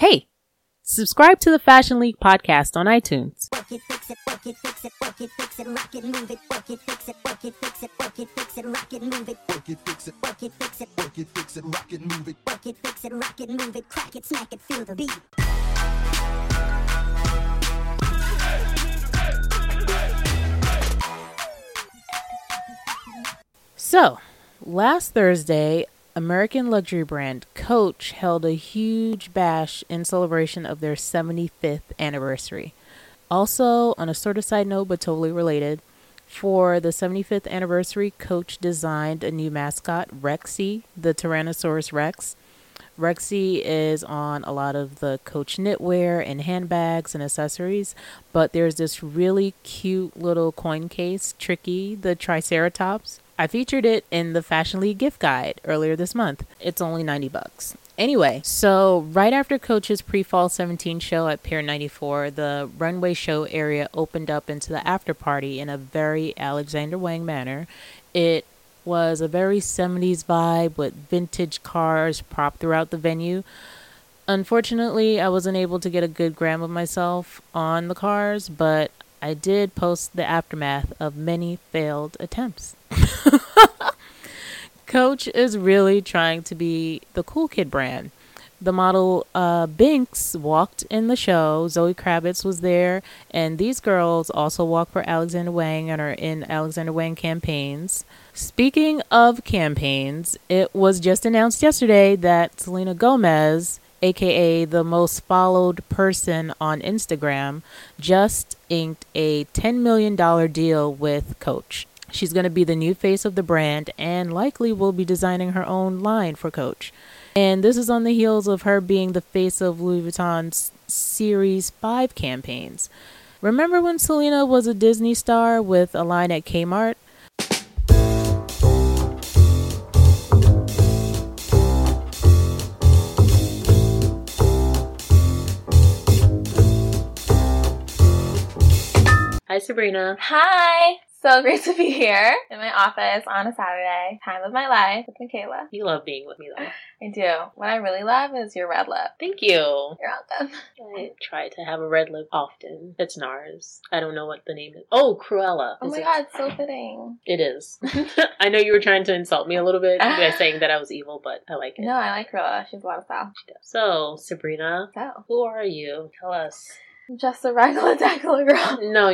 Hey, subscribe to the Fashion League podcast on iTunes. Work it, fix it, work it, fix it, work it, fix it, rock it, move it, work it, fix it, work it, fix it, work it, fix it, rock it, move it, Work it, fix it, work it, fix it, work it, fix it, rock it, move it. work it, fix it, rock it, move it, crack it, smack it, feel the beat. So, last Thursday, American luxury brand Coach held a huge bash in celebration of their 75th anniversary. Also, on a sort of side note, but totally related, for the 75th anniversary, Coach designed a new mascot, Rexy, the Tyrannosaurus Rex. Rexy is on a lot of the Coach knitwear and handbags and accessories, but there's this really cute little coin case, Tricky, the Triceratops. I featured it in the Fashion League gift guide earlier this month. It's only 90 bucks. Anyway, so right after Coach's pre-fall 17 show at Pier 94, the runway show area opened up into the after party in a very Alexander Wang manner. It was a very 70s vibe with vintage cars propped throughout the venue. Unfortunately, I wasn't able to get a good gram of myself on the cars, but I did post the aftermath of many failed attempts. Coach is really trying to be the cool kid brand. The model uh, Binx walked in the show. Zoe Kravitz was there, and these girls also walk for Alexander Wang and are in Alexander Wang campaigns. Speaking of campaigns, it was just announced yesterday that Selena Gomez, aka the most followed person on Instagram, just inked a $10 million deal with Coach. She's going to be the new face of the brand and likely will be designing her own line for Coach. And this is on the heels of her being the face of Louis Vuitton's Series 5 campaigns. Remember when Selena was a Disney star with a line at Kmart? Hi, Sabrina. Hi! So great to be here in my office on a Saturday. Time of my life with Michaela. You love being with me, though. I do. What I really love is your red lip. Thank you. You're welcome. I try to have a red lip often. It's NARS. I don't know what the name is. Oh, Cruella. Oh is my it? god, so fitting. It is. I know you were trying to insult me a little bit by saying that I was evil, but I like it. No, I like Cruella. She has a lot of style. She does. So, Sabrina, So, who are you? Tell us. I'm just a regular degular girl. No.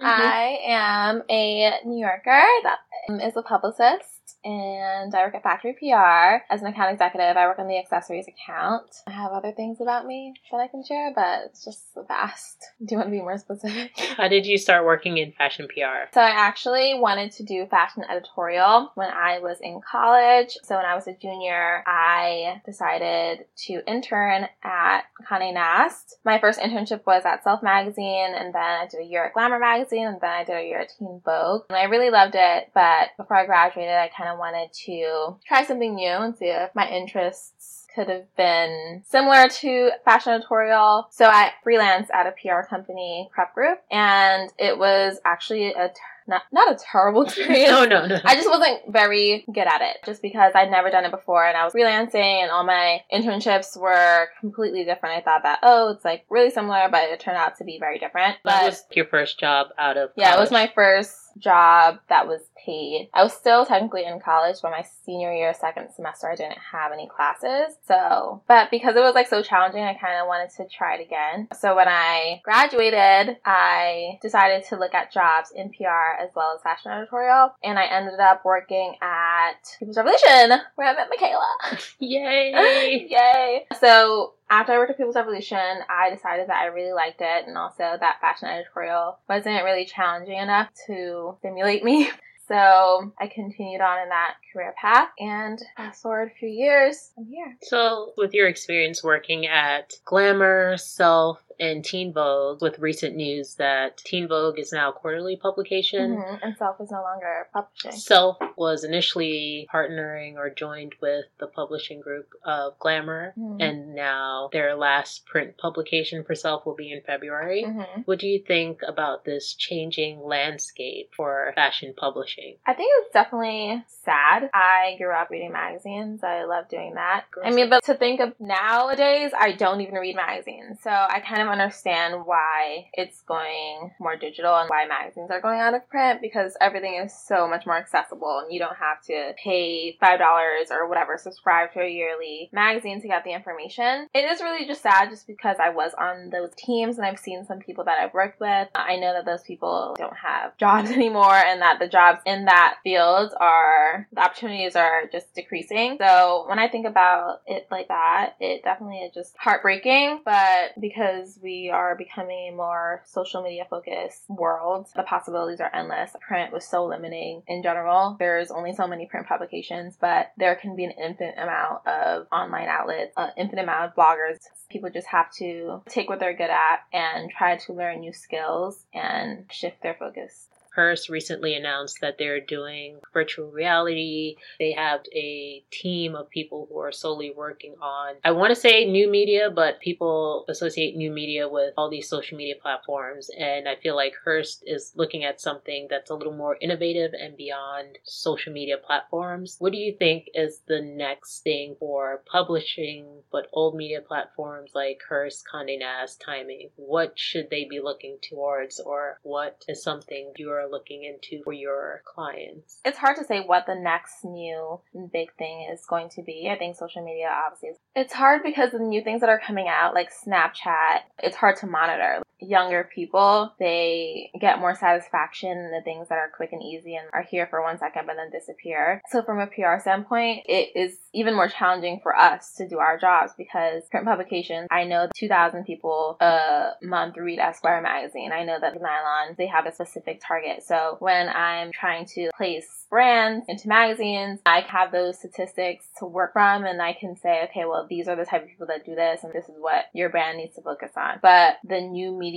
Mm-hmm. I am a New Yorker that is a publicist and I work at Factory PR as an account executive. I work on the accessories account. I have other things about me that I can share, but it's just so vast. Do you want to be more specific? How did you start working in fashion PR? So I actually wanted to do fashion editorial when I was in college. So when I was a junior, I decided to intern at Condé Nast. My first internship was at Self Magazine, and then I did a year at Glamour Magazine, and then I did a year at Teen Vogue. And I really loved it, but before I graduated, I kind of wanted to try something new and see if my interests could have been similar to fashion editorial. So I freelance at a PR company, Prep Group, and it was actually a ter- not not a terrible experience. No, no, no. I just wasn't very good at it just because I'd never done it before and I was freelancing and all my internships were completely different. I thought that, oh, it's like really similar, but it turned out to be very different. that But was your first job out of yeah, it was my first job that was paid. I was still technically in college, but my senior year, second semester, I didn't have any classes. So, but because it was like so challenging, I kind of wanted to try it again. So when I graduated, I decided to look at jobs in PR as well as fashion editorial, and I ended up working at People's Revolution, where I met Michaela. Yay! Yay! So after I worked at People's Revolution, I decided that I really liked it and also that fashion editorial wasn't really challenging enough to stimulate me. So I continued on in that career path and fast forward a few years, I'm here. So, with your experience working at Glamour, Self, and Teen Vogue with recent news that Teen Vogue is now a quarterly publication. Mhm, And Self is no longer publishing. Self was initially partnering or joined with the publishing group of Glamour, Mhm. and now their last print publication for Self will be in February. Mhm. What do you think about this changing landscape for fashion publishing? I think it's definitely sad. I grew up reading magazines. I love doing that. I mean, but to think of nowadays, I don't even read magazines. So I kind of understand why it's going more digital and why magazines are going out of print because everything is so much more accessible and you don't have to pay $5 or whatever, subscribe to a yearly magazine to get the information. It is really just sad just because I was on those teams and I've seen some people that I've worked with. I know that those people don't have jobs anymore and that the jobs in that field are, the opportunities are just decreasing. So when I think about it like that, it definitely is just heartbreaking. But because we are becoming a more social media focused world, the possibilities are endless. Print was so limiting in general. There's only so many print publications, but there can be an infinite amount of online outlets, an infinite amount of bloggers. People just have to take what they're good at and try to learn new skills and shift their focus. Hearst recently announced that they're doing virtual reality. They have a team of people who are solely working on, I want to say new media, but people associate new media with all these social media platforms. And I feel like Hearst is looking at something that's a little more innovative and beyond social media platforms. What do you think is the next thing for publishing, but old media platforms like Hearst, Condé Nast, Time Inc? What should they be looking towards, or what is something you are looking into for your clients? It's hard to say what the next new big thing is going to be. I think social media obviously is. It's hard because the new things that are coming out, like Snapchat, it's hard to monitor. Younger people, they get more satisfaction in the things that are quick and easy and are here for one second but then disappear. So from a PR standpoint, it is even more challenging for us to do our jobs because print publications, I know 2,000 people a month read Esquire magazine. I know that Nylon, they have a specific target. So when I'm trying to place brands into magazines, I have those statistics to work from and I can say, okay, well, these are the type of people that do this and this is what your brand needs to focus on. But the new media,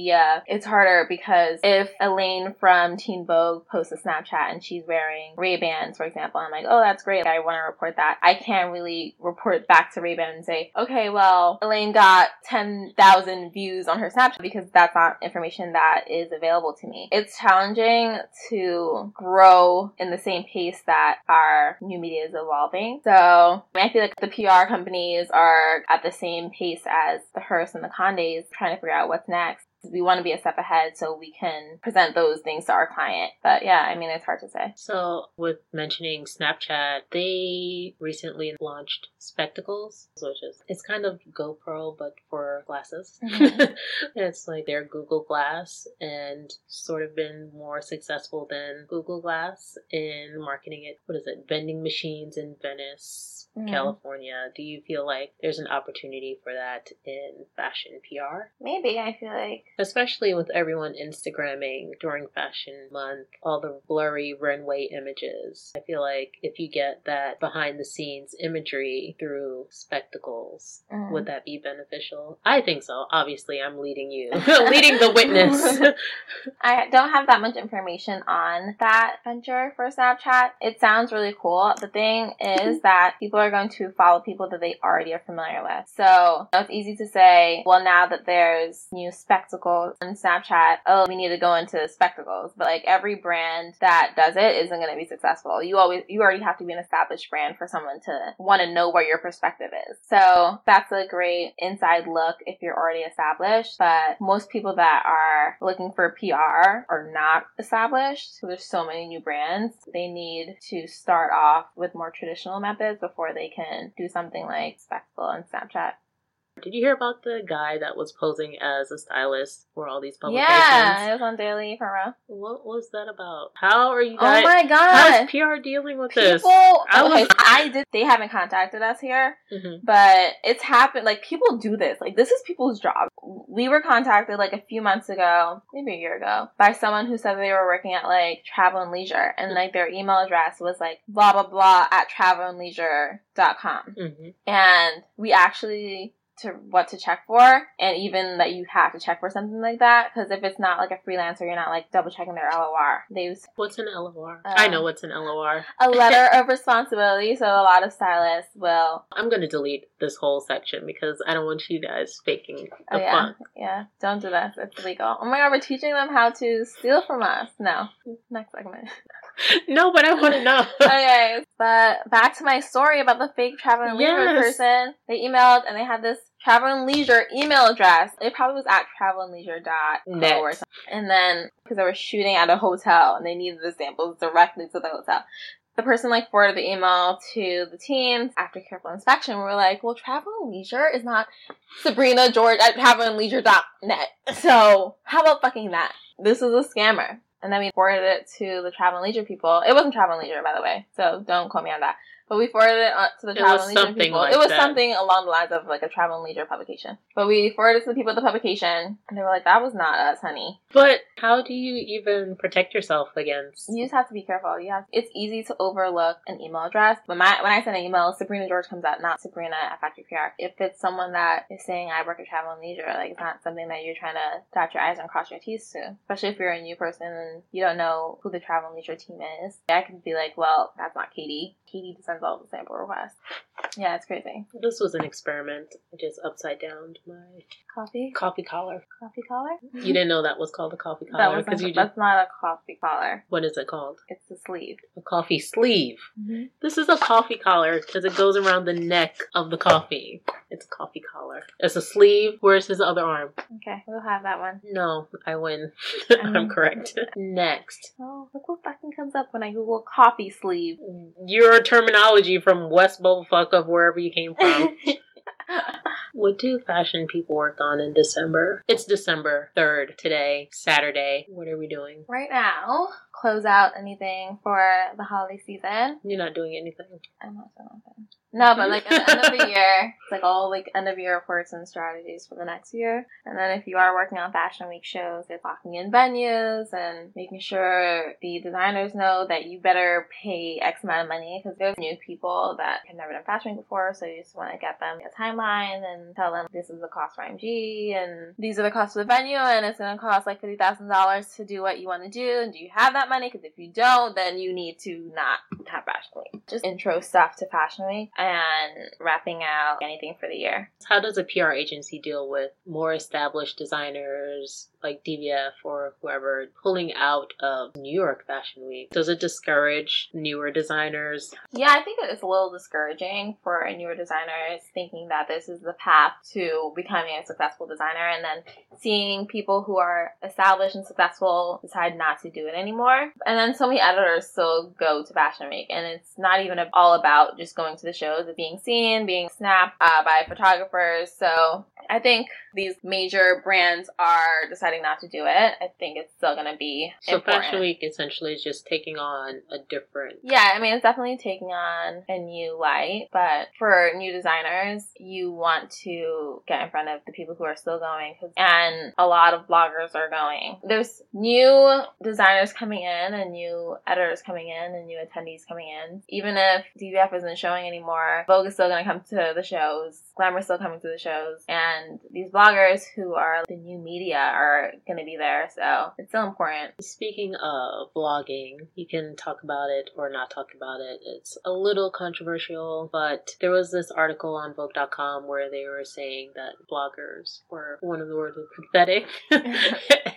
it's harder because if Elaine from Teen Vogue posts a Snapchat and she's wearing Ray-Bans, for example, I'm like, oh, that's great. I want to report that. I can't really report back to Ray-Ban and say, okay, well, Elaine got 10,000 views on her Snapchat because that's not information that is available to me. It's challenging to grow in the same pace that our new media is evolving. So I feel like the PR companies are at the same pace as the Hearst and the Condes trying to figure out what's next. We want to be a step ahead so we can present those things to our client. But yeah, I mean, it's hard to say. So, with mentioning Snapchat, they recently launched Spectacles, which is it's kind of GoPro but for glasses. Mhm. it's like their Google Glass and sort of been more successful than Google Glass in marketing it. What is it? Vending machines in Venice, Mhm. California. Do you feel like there's an opportunity for that in fashion PR? Maybe I feel like Especially with everyone Instagramming during Fashion Month, all the blurry runway images. I feel like if you get that behind the scenes imagery through spectacles, Mhm. would that be beneficial? I think so. Obviously, I'm leading you, leading the witness. I don't have that much information on that venture for Snapchat. It sounds really cool. The thing is that people are going to follow people that they already are familiar with. So it's easy to say, well, now that there's new spectacles on Snapchat, oh, we need to go into spectacles. But like every brand that does it isn't going to be successful. You always, you already have to be an established brand for someone to want to know where your perspective is. So that's a great inside look if you're already established. But most people that are looking for PR are not established. So there's so many new brands. They need to start off with more traditional methods before they can do something like Spectacle and Snapchat. Did you hear about the guy that was posing as a stylist for all these publications? Yeah, it was on Daily Promo. What was that about? How are you Oh guys? my god. is PR dealing with People, this? I okay, was- I did. They haven't contacted us here, Mhm. but it's happened. Like people do this. Like this is people's job. We were contacted like a few months ago, maybe a year ago, by someone who said they were working at like Travel and Leisure, and like their email address was like blah blah blah at travelandleisure.com. Mhm. And we actually to what to check for, and even that you have to check for something like that. Because if it's not like a freelancer, you're not like double checking their LOR. They use What's an LOR? Uh, I know what's an LOR. a letter of responsibility. So a lot of stylists will. I'm gonna delete this whole section because I don't want you guys faking the Oh yeah, fun. yeah. Don't do that. It's illegal. Oh my god, we're teaching them how to steal from us. No. Next segment. No, but I want to know. okay, but back to my story about the fake travel and leisure Yes. person. They emailed and they had this travel and leisure email address. It probably was at travelandleisure.co Net. or something. And then because they were shooting at a hotel and they needed the samples directly to the hotel. The person like forwarded the email to the team after careful inspection. We were like, well, travel and leisure is not Sabrina George at travelandleisure.net. So how about fucking that? This is a scammer. And then we forwarded it to the travel and leisure people. It wasn't travel and leisure, by the way, so don't quote me on that. But we forwarded it to the travel and leisure people. like it was that. something along the lines of like a travel and leisure publication. But we forwarded it to the people at the publication, and they were like, "That was not us, honey." But how do you even protect yourself against? You just have to be careful. You have. It's easy to overlook an email address. When my when I send an email, Sabrina George comes out, not Sabrina at Factory PR. If it's someone that is saying I work at Travel and Leisure, like it's not something that you're trying to dot your I's and cross your T's to. Especially if you're a new person and you don't know who the Travel and Leisure team is. I can be like, well, that's not Katie. Katie all the sample requests. Yeah, it's crazy. This was an experiment. I just upside down my Coffee, coffee collar. coffee collar. You didn't know that was called a coffee collar because you just that's not a coffee collar. what is it called? It's a sleeve. A coffee sleeve. Mm-hmm. This is a coffee collar because it goes around the neck of the coffee. It's a coffee collar. It's a sleeve. Where's his other arm? Okay, we'll have that one. No, I win. Um, I'm correct. Next. Oh, look what fucking comes up when I Google coffee sleeve. Your terminology from West Bullfuck of wherever you came from. what do fashion people work on in December? It's December 3rd today, Saturday. What are we doing? right now, close out anything for the holiday season. You're not doing anything. I'm not doing nothing. No, but like at the end of the year, it's like all like end of year reports and strategies for the next year. And then if you are working on fashion week shows, it's locking in venues and making sure the designers know that you better pay X amount of money because there's new people that have never done fashion week before, so you just want to get them a timeline and tell them this is the cost for MG and these are the costs of the venue and it's going to cost like fifty thousand dollars to do what you want to do. And do you have that money? Because if you don't, then you need to not have fashion week. Just intro stuff to fashion week and wrapping out anything for the year. How does a PR agency deal with more established designers like DVF or whoever pulling out of New York Fashion Week? Does it discourage newer designers? Yeah, I think it's a little discouraging for newer designers thinking that this is the path to becoming a successful designer and then seeing people who are established and successful decide not to do it anymore. And then so many editors still go to Fashion Week and it's not even all about just going to the shows, it's being seen, being snapped uh, by photographers. So I think these major brands are deciding not to do it. I think it's still going to be So important. Fashion Week essentially is just taking on a different Yeah, I mean, it's definitely taking on a new light, but for new designers, you want to get in front of the people who are still going, and a lot of bloggers are going. There's new designers coming in and new editors coming in and new attendees coming in. Even if DVF isn't showing anymore, Vogue is still going to come to the shows, Glamour's still coming to the shows, and these bloggers who are the new media are going to be there, so it's still important. Speaking of blogging, you can talk about it or not talk about it. It's a little controversial, but there was this article on Vogue.com where they were saying that bloggers were one of the words pathetic.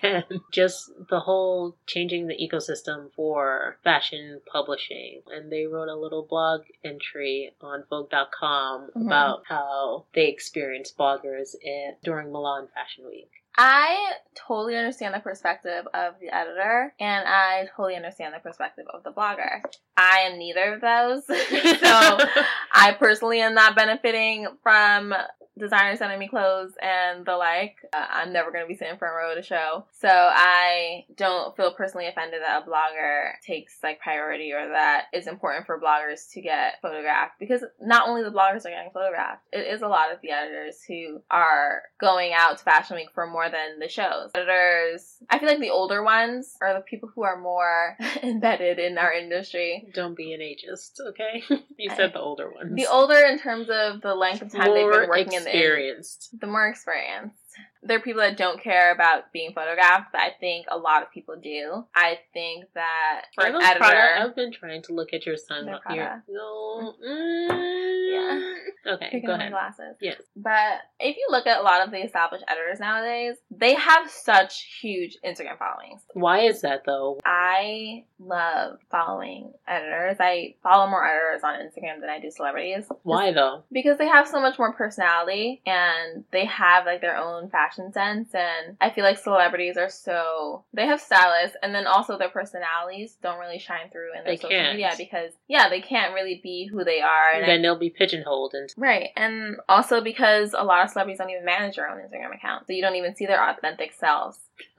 and just the whole changing the ecosystem for fashion publishing. And they wrote a little blog entry on Vogue.com Mhm. about how they experienced bloggers in, during Milan Fashion Week. I totally understand the perspective of the editor, and I totally understand the perspective of the blogger. I am neither of those. so I personally am not benefiting from designers sending me clothes and the like. Uh, I'm never going to be sitting front row at a show. So I don't feel personally offended that a blogger takes like priority or that it's important for bloggers to get photographed because not only the bloggers are getting photographed, it is a lot of the editors who are going out to Fashion Week for more than the shows. Editors, I feel like the older ones are the people who are more embedded in our industry. Don't be an ageist, okay? you said the older ones. The older in terms of the length of time they've been working in experienced. the more experienced. There are people that don't care about being photographed, but I think a lot of people do. I think that for an editor, Prada? I've been trying to look at your son. Your, no. Mm, Okay, picking go ahead. glasses. Yes. But if you look at a lot of the established editors nowadays, they have such huge Instagram followings. Why is that though? I love following editors. I follow more editors on Instagram than I do celebrities. Why though? because they have so much more personality and they have like their own fashion sense and i feel like celebrities are so they have stylists and then also their personalities don't really shine through in their They social can't. media because yeah they can't really be who they are and I- then they'll be pigeonholed and right and also because a lot of celebrities don't even manage their own instagram account so you don't even see their authentic selves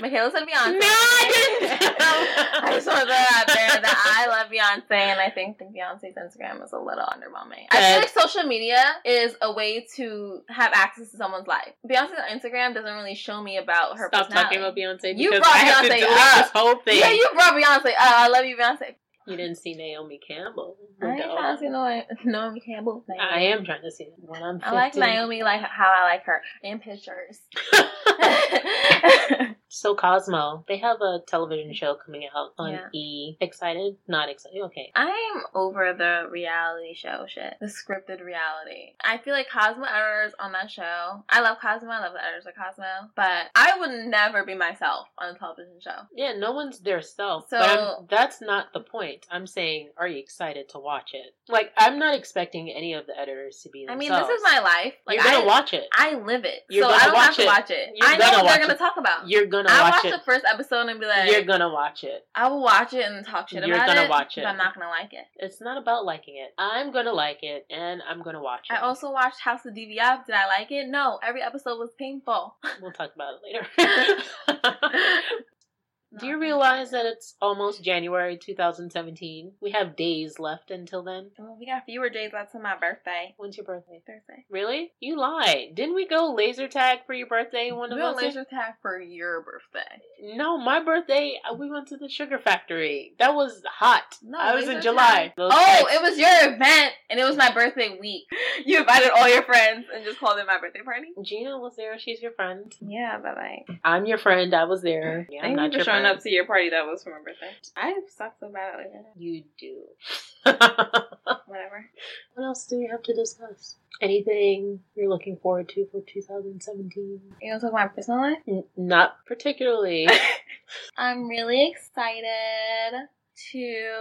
Michaela said Beyonce. No, I didn't. I just want to throw that out there that I love Beyonce, and I think Beyonce's Instagram is a little underwhelming. I feel like social media is a way to have access to someone's life. Beyonce's Instagram doesn't really show me about her Stop talking about Beyonce You brought I have to Beyonce up. this whole thing. Yeah, you brought Beyonce. Uh, I love you, Beyonce. You didn't see Naomi Campbell. I ain't trying to see no Naomi Campbell. I am trying to see it when I'm 50. I like Naomi like how I like her in pictures. so Cosmo, they have a television show coming out on Yeah. E. Excited? Not excited. Okay. I'm over the reality show shit. The scripted reality. I feel like Cosmo editors on that show. I love Cosmo. I love the editors of Cosmo. But I would never be myself on a television show. Yeah, no one's their self. So- but that's not the point. I'm saying, are you excited to watch it? Like, I'm not expecting any of the editors to be I mean, this is my life. Like You're gonna I, watch it. I live it. You're so I don't have to it. watch it. You're I know what they're gonna it. talk about. You're gonna I watch watch it. the first episode and be like, You're gonna watch it. I will watch it and talk shit You're about gonna watch it. But I'm not gonna like it. It's not about liking it. I'm gonna like it, and I'm gonna watch it. I also watched House of DVF. Did I like it? No. Every episode was painful. We'll talk about it later. Do you realize that it's almost January 2017? We have days left until then. Well, we got fewer days left to my birthday. When's your birthday? Thursday. Really? You lied. Didn't we go laser tag for your birthday? One of we went us. laser tag for your birthday. No, my birthday. uh, We went to the sugar factory. That was hot. No, I was in July. Oh, it was your event, and it was my birthday week. You invited all your friends and just called it my birthday party. Gina was there. She's your friend. Yeah, but like, I'm your friend. I was there. Yeah, I'm not your showing up to your party that was for my birthday. I suck so bad at like You do. whatever. what else do we have to discuss? Anything you're looking forward to for 2017? You want to talk about my personal life? N- not particularly. I'm really excited to.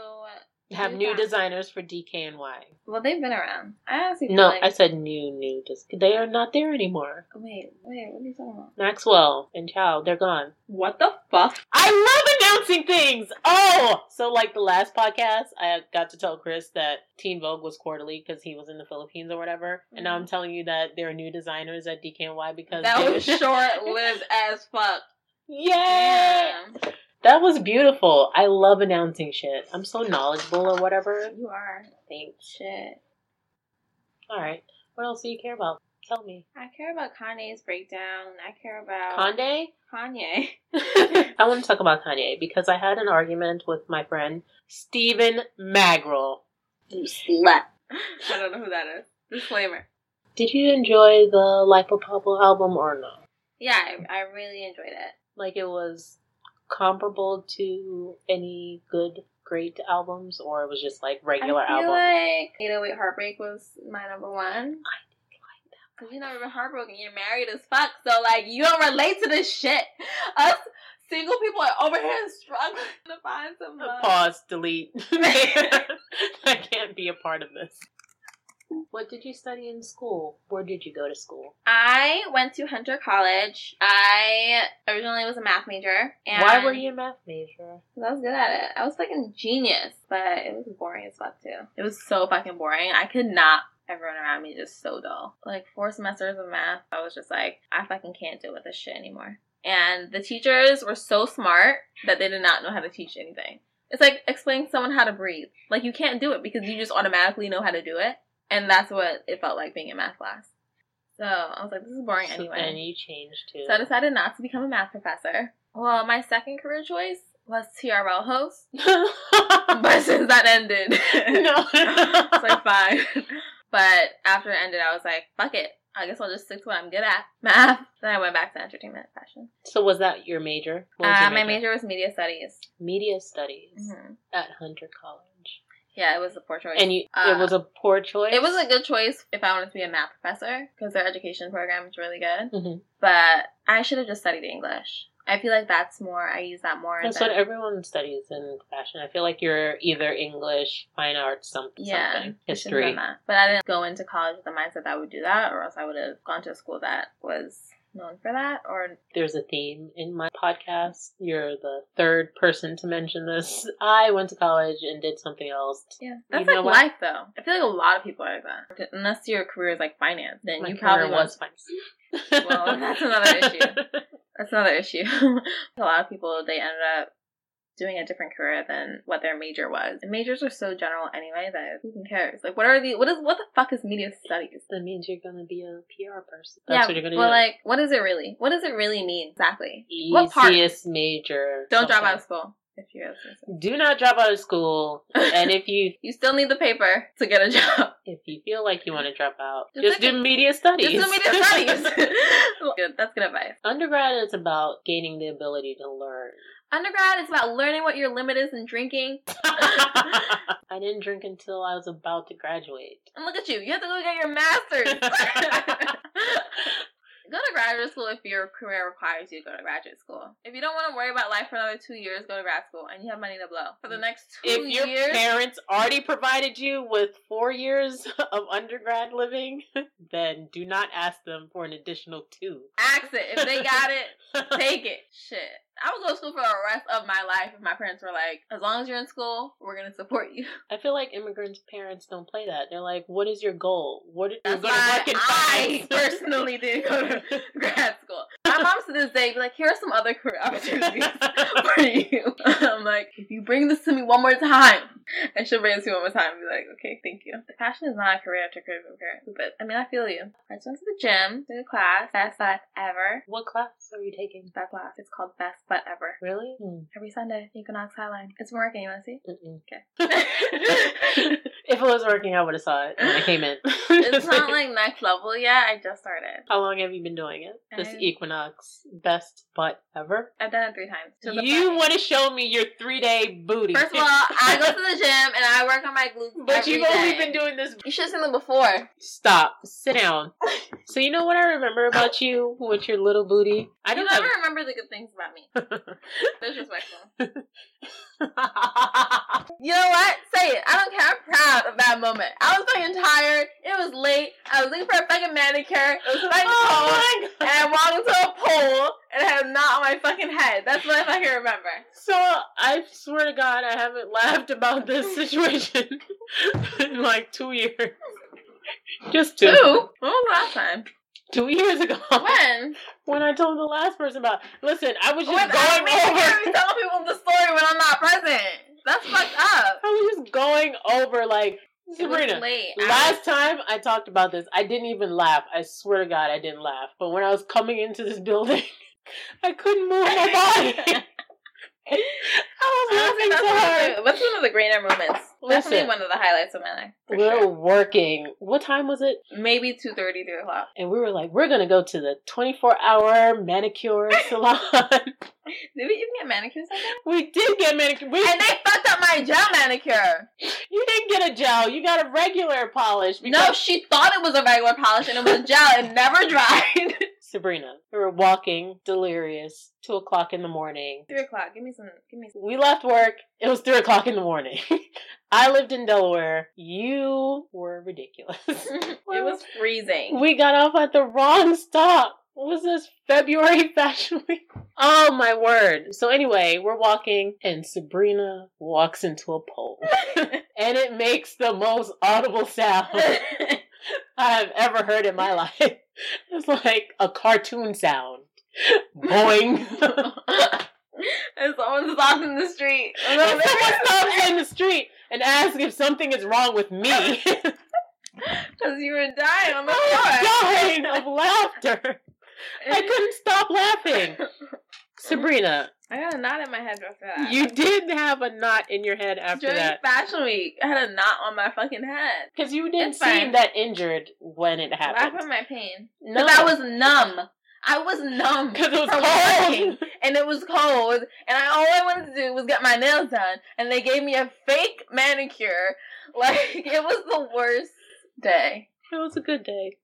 Have new that. designers for DKNY. Well, they've been around. I honestly No, like. I said new, new. Just they are not there anymore. Wait, wait, what are you talking about? Maxwell and Chow, they're gone. What the fuck? I love announcing things. Oh, so like the last podcast, I got to tell Chris that Teen Vogue was quarterly because he was in the Philippines or whatever, and now I'm mm. telling you that there are new designers at DKNY because That was short lived as fuck. Yeah, Damn. That was beautiful. I love announcing shit. I'm so knowledgeable or whatever. You are. Thanks. Shit. All right, what else do you care about? Tell me. I care about Kanye's breakdown. I care about Kanye? Kanye. I want to talk about Kanye because I had an argument with my friend Stephen Magrill. You slut. I don't know who that is. Disclaimer. Did you enjoy the Life of Pablo album or not? Yeah, I, I really enjoyed it. Like it was comparable to any good, great albums, or it was just like regular I feel album? like 808 Heartbreak was my number one. Cause you never been heartbroken. You're married as fuck, so like you don't relate to this shit. Us single people are over here struggling to find some uh, love. Pause, delete. I can't be a part of this. What did you study in school? Where did you go to school? I went to Hunter College. I originally was a math major. And Why were you a math major? I was good at it. I was fucking genius, but it was boring as fuck too. It was so fucking boring. I could not. Everyone around me just so dull. Like four semesters of math, I was just like, I fucking can't deal with this shit anymore. And the teachers were so smart that they did not know how to teach anything. It's like explaining to someone how to breathe. Like you can't do it because you just automatically know how to do it. And that's what it felt like being in math class. So I was like, this is boring So anyway. And you changed too. So I decided not to become a math professor. Well, my second career choice was TRL host, but since that ended, no. it's like fine. But after it ended, I was like, fuck it. I guess I'll just stick to what I'm good at, math. Then I went back to entertainment fashion. So was that your major? Uh, your my major was media studies. media studies hmm at Hunter College. Yeah, it was a poor choice. And you, Uh, it was a poor choice. It was a good choice if I wanted to be a math professor because their education program is really good. Mhm. But I should have just studied English. I feel like that's more. I use that more. That's what everyone studies in fashion. I feel like you're either English, fine arts, something, yeah, something, I history. that. But I didn't go into college with the mindset that I would do that, or else I would have gone to a school that was known for that. Or There's a theme in my podcast. You're the third person to mention this. I went to college and did something else. yeah, that's You know like what? life though. I feel like a lot of people are like that. Unless your career is like finance, then My you career probably was fine. Well, that's another issue. That's another issue. a lot of people they ended up doing a different career than what their major was. And majors are so general anyway that who cares? Like, what are the what is what the fuck is media studies? that means you're gonna be a PR person. That's what you're gonna be well, do. like, what does it really? What does it really mean exactly? what part? Easiest major. Don't drop out of school if you're. Do not drop out of school. And if you you still need the paper to get a job. if you feel like you want to drop out, Just just, do media studies. Just do media studies. good. That's good advice. Undergrad is about gaining the ability to learn. Undergrad is about learning what your limit is in drinking. I didn't drink until I was about to graduate. And look at you. You have to go get your master's. go to graduate school if your career requires you to go to graduate school. If you don't want to worry about life for another two years, go to grad school and you have money to blow. For the next two If your parents already provided you with four years of undergrad living, then do not ask them for an additional two. ask it. If they got it, take it. Shit. I would go to school for the rest of my life if my parents were like, as long as you're in school, we're going to support you. I feel like immigrants' parents don't play that. They're like, "What is your goal? What you're That's going to work in I personally didn't go to grad school. My mom to this day be like, here are some other career opportunities for you. I'm like, if you bring this to me one more time, and she'll bring it to me one more time and be like, okay, thank you. The passion is not a career to career career. But I mean, I feel you. I just went to the gym, did a class, best class ever. what class are you taking? That class, it's called Best Butt Ever. Really? Hmm. Every Sunday, Equinox Highline. It's working. You want to see? Mm-mm. Okay. if it was working, I would have saw it when I came in. it's not like next level yet. I just started. How long have you been doing it? This I- Equinox best butt ever. I've done it three times. You want to show me your three day booty? First of all, I go to the gym and I work on my glutes. but you've only day. been doing this. You should have seen them before. Stop. Sit down. so you know what I remember about you with your little booty? I don't don't ever remember the good things about me. Disrespectful. You know what? Say it. I don't care. I'm proud of that moment. I was fucking tired. It was late. I was looking for a fucking manicure. It was fucking cold. oh my And I walked into a pole and I had a knot on my fucking head. That's what I fucking remember. So I swear to God, I haven't laughed about this situation in like two years. Just two. Two? When was the last time? Two years ago. When? When I told the last person about. Listen, I was just When I going you over. telling people the story when I'm not present. That's fucked up. I was just going over like Sabrina. Last time I talked about this, I didn't even laugh. I swear to God, I didn't laugh. But when I was coming into this building, I couldn't move my body. I was laughing so hard. What's one of the greater moments? Listen. Definitely one of the highlights of my life. We were sure. working. What time was it? Maybe 2.30, 3 o'clock. And we were like, we're gonna go to the 24 hour manicure salon. Did we even get manicures that we did get manicure. We, And they fucked up my gel manicure. you didn't get a gel. You got a regular polish. No, she thought it was a regular polish and it was a gel. It never dried. Sabrina, we were walking, delirious, two o'clock in the morning. 3 o'clock. Give me some. Give me some. We left work. It was three o'clock in the morning. I lived in Delaware. You were ridiculous. it was freezing. we got off at the wrong stop. What was this February Fashion Week? Oh my word. So anyway, we're walking and Sabrina walks into a pole. and it makes the most audible sound I've ever heard in my life. It's like a cartoon sound. Boing. and someone stopped in the street. And someone stops in the street and asks if something is wrong with me. Because you were dying on the I floor. was dying of laughter. I couldn't stop laughing. Sabrina, I got a knot in my head after that. You did have a knot in your head after During that. Fashion Week, I had a knot on my fucking head. Because you didn't It's fine. seem that injured when it Laugh happened. at my pain. No. Because I was numb. I was numb. Because it was cold. working, and it was cold, and I all I wanted to do was get my nails done, and they gave me a fake manicure. Like it was the worst day. It was a good day.